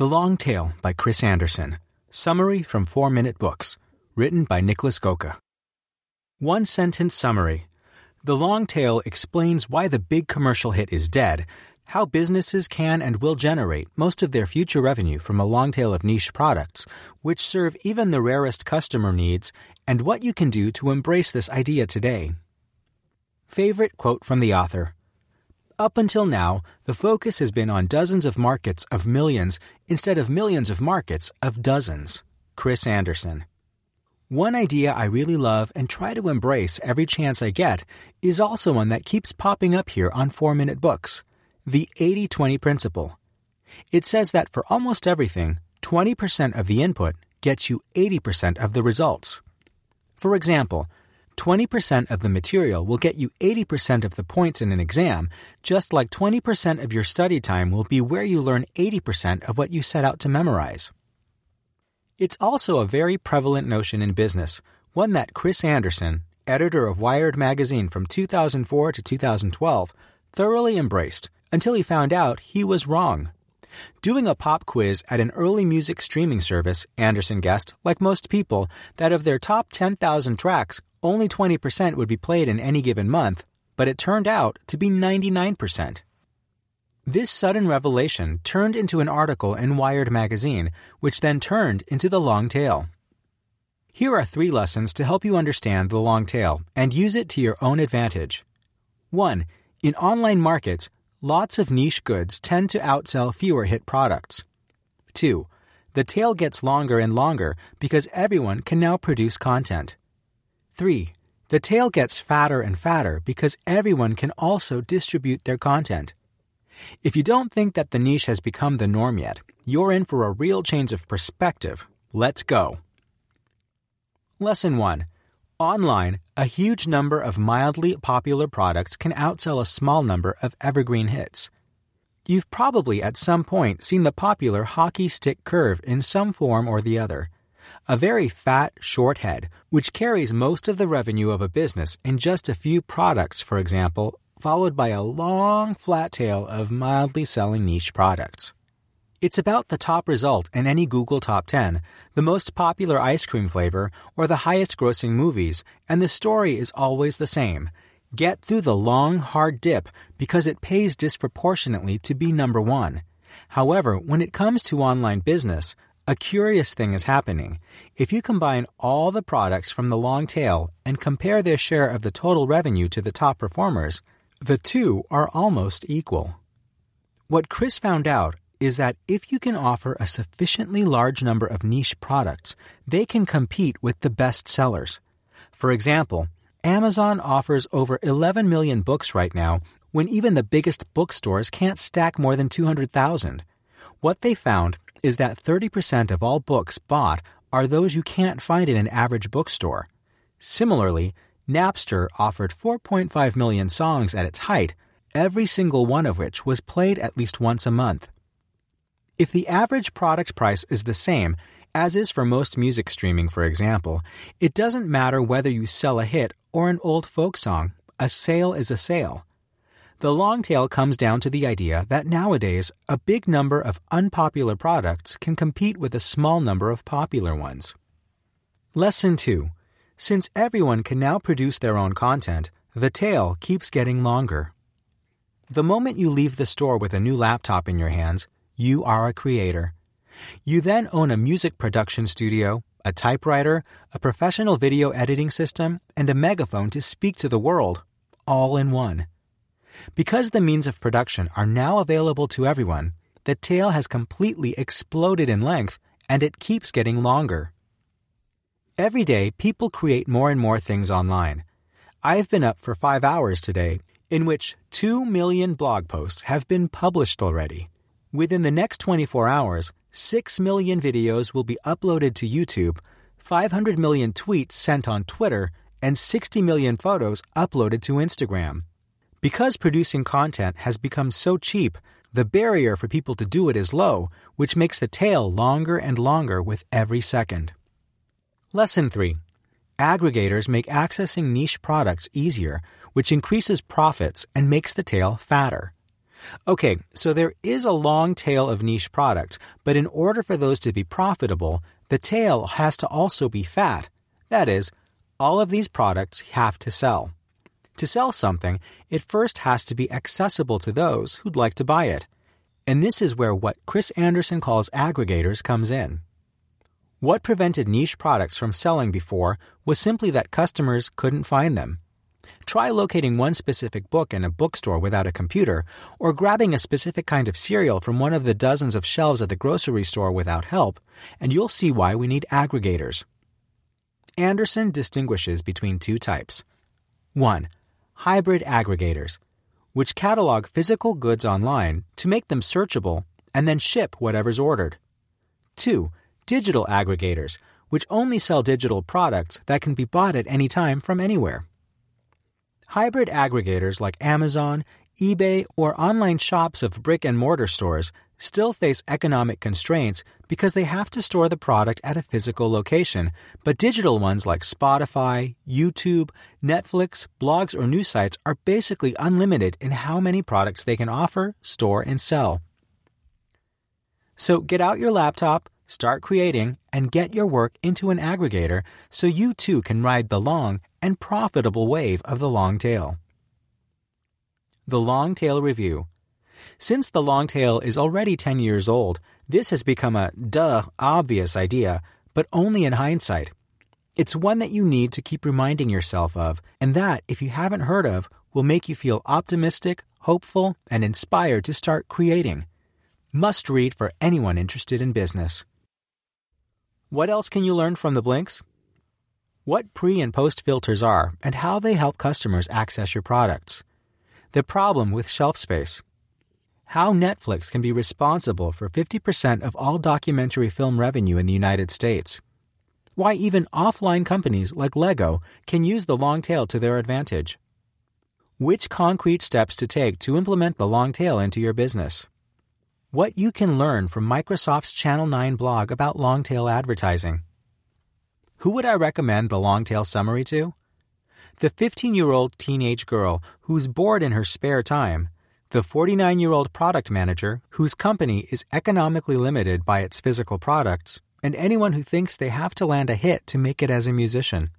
The Long Tail by Chris Anderson. Summary from 4 Minute Books. Written by Nicholas Göke. One sentence summary. The Long Tail explains why the big commercial hit is dead, how businesses can and will generate most of their future revenue from a long tail of niche products, which serve even the rarest customer needs, and what you can do to embrace this idea today. Favorite quote from the author up until now, the focus has been on dozens of markets of millions instead of millions of markets of dozens. Chris Anderson. One idea I really love and try to embrace every chance I get is also one that keeps popping up here on 4 Minute Books the 80 20 principle. It says that for almost everything, 20% of the input gets you 80% of the results. For example, 20% of the material will get you 80% of the points in an exam, just like 20% of your study time will be where you learn 80% of what you set out to memorize. It's also a very prevalent notion in business, one that Chris Anderson, editor of Wired magazine from 2004 to 2012, thoroughly embraced until he found out he was wrong. Doing a pop quiz at an early music streaming service, Anderson guessed, like most people, that of their top 10,000 tracks, only 20% would be played in any given month, but it turned out to be 99%. This sudden revelation turned into an article in Wired magazine, which then turned into the long tail. Here are three lessons to help you understand the long tail and use it to your own advantage. 1. In online markets, lots of niche goods tend to outsell fewer hit products. 2. The tail gets longer and longer because everyone can now produce content. 3. The tail gets fatter and fatter because everyone can also distribute their content. If you don't think that the niche has become the norm yet, you're in for a real change of perspective. Let's go. Lesson 1. Online, a huge number of mildly popular products can outsell a small number of evergreen hits. You've probably at some point seen the popular hockey stick curve in some form or the other a very fat, short head, which carries most of the revenue of a business in just a few products, for example, followed by a long, flat tail of mildly selling niche products. It's about the top result in any Google Top 10, the most popular ice cream flavor, or the highest grossing movies, and the story is always the same. Get through the long, hard dip because it pays disproportionately to be number one. However, when it comes to online business, a curious thing is happening. If you combine all the products from the long tail and compare their share of the total revenue to the top performers, the two are almost equal. What Chris found out is that if you can offer a sufficiently large number of niche products, they can compete with the best sellers. For example, Amazon offers over 11 million books right now when even the biggest bookstores can't stack more than 200,000. What they found is that 30% of all books bought are those you can't find in an average bookstore. Similarly, Napster offered 4.5 million songs at its height, every single one of which was played at least once a month. If the average product price is the same, as is for most music streaming, for example, it doesn't matter whether you sell a hit or an old folk song, a sale is a sale. The long tail comes down to the idea that nowadays a big number of unpopular products can compete with a small number of popular ones. Lesson 2. Since everyone can now produce their own content, the tail keeps getting longer. The moment you leave the store with a new laptop in your hands, you are a creator. You then own a music production studio, a typewriter, a professional video editing system, and a megaphone to speak to the world, all in one. Because the means of production are now available to everyone, the tail has completely exploded in length and it keeps getting longer. Every day, people create more and more things online. I've been up for five hours today, in which 2 million blog posts have been published already. Within the next 24 hours, 6 million videos will be uploaded to YouTube, 500 million tweets sent on Twitter, and 60 million photos uploaded to Instagram. Because producing content has become so cheap, the barrier for people to do it is low, which makes the tail longer and longer with every second. Lesson 3 Aggregators make accessing niche products easier, which increases profits and makes the tail fatter. Okay, so there is a long tail of niche products, but in order for those to be profitable, the tail has to also be fat. That is, all of these products have to sell. To sell something, it first has to be accessible to those who'd like to buy it. And this is where what Chris Anderson calls aggregators comes in. What prevented niche products from selling before was simply that customers couldn't find them. Try locating one specific book in a bookstore without a computer, or grabbing a specific kind of cereal from one of the dozens of shelves at the grocery store without help, and you'll see why we need aggregators. Anderson distinguishes between two types. 1. Hybrid aggregators, which catalog physical goods online to make them searchable and then ship whatever's ordered. 2 digital aggregators, which only sell digital products that can be bought at any time from anywhere. Hybrid aggregators like Amazon, eBay, or online shops of brick and mortar stores still face economic constraints because they have to store the product at a physical location, but digital ones like Spotify, YouTube, Netflix, blogs, or news sites are basically unlimited in how many products they can offer, store, and sell. So get out your laptop, Start creating and get your work into an aggregator so you too can ride the long and profitable wave of the long tail. The Long Tail Review Since the long tail is already 10 years old, this has become a duh obvious idea, but only in hindsight. It's one that you need to keep reminding yourself of, and that, if you haven't heard of, will make you feel optimistic, hopeful, and inspired to start creating. Must read for anyone interested in business. What else can you learn from the blinks? What pre and post filters are and how they help customers access your products. The problem with shelf space. How Netflix can be responsible for 50% of all documentary film revenue in the United States. Why even offline companies like Lego can use the long tail to their advantage. Which concrete steps to take to implement the long tail into your business. What you can learn from Microsoft's Channel 9 blog about long-tail advertising. Who would I recommend the long-tail summary to? The 15-year-old teenage girl who's bored in her spare time, the 49-year-old product manager whose company is economically limited by its physical products, and anyone who thinks they have to land a hit to make it as a musician.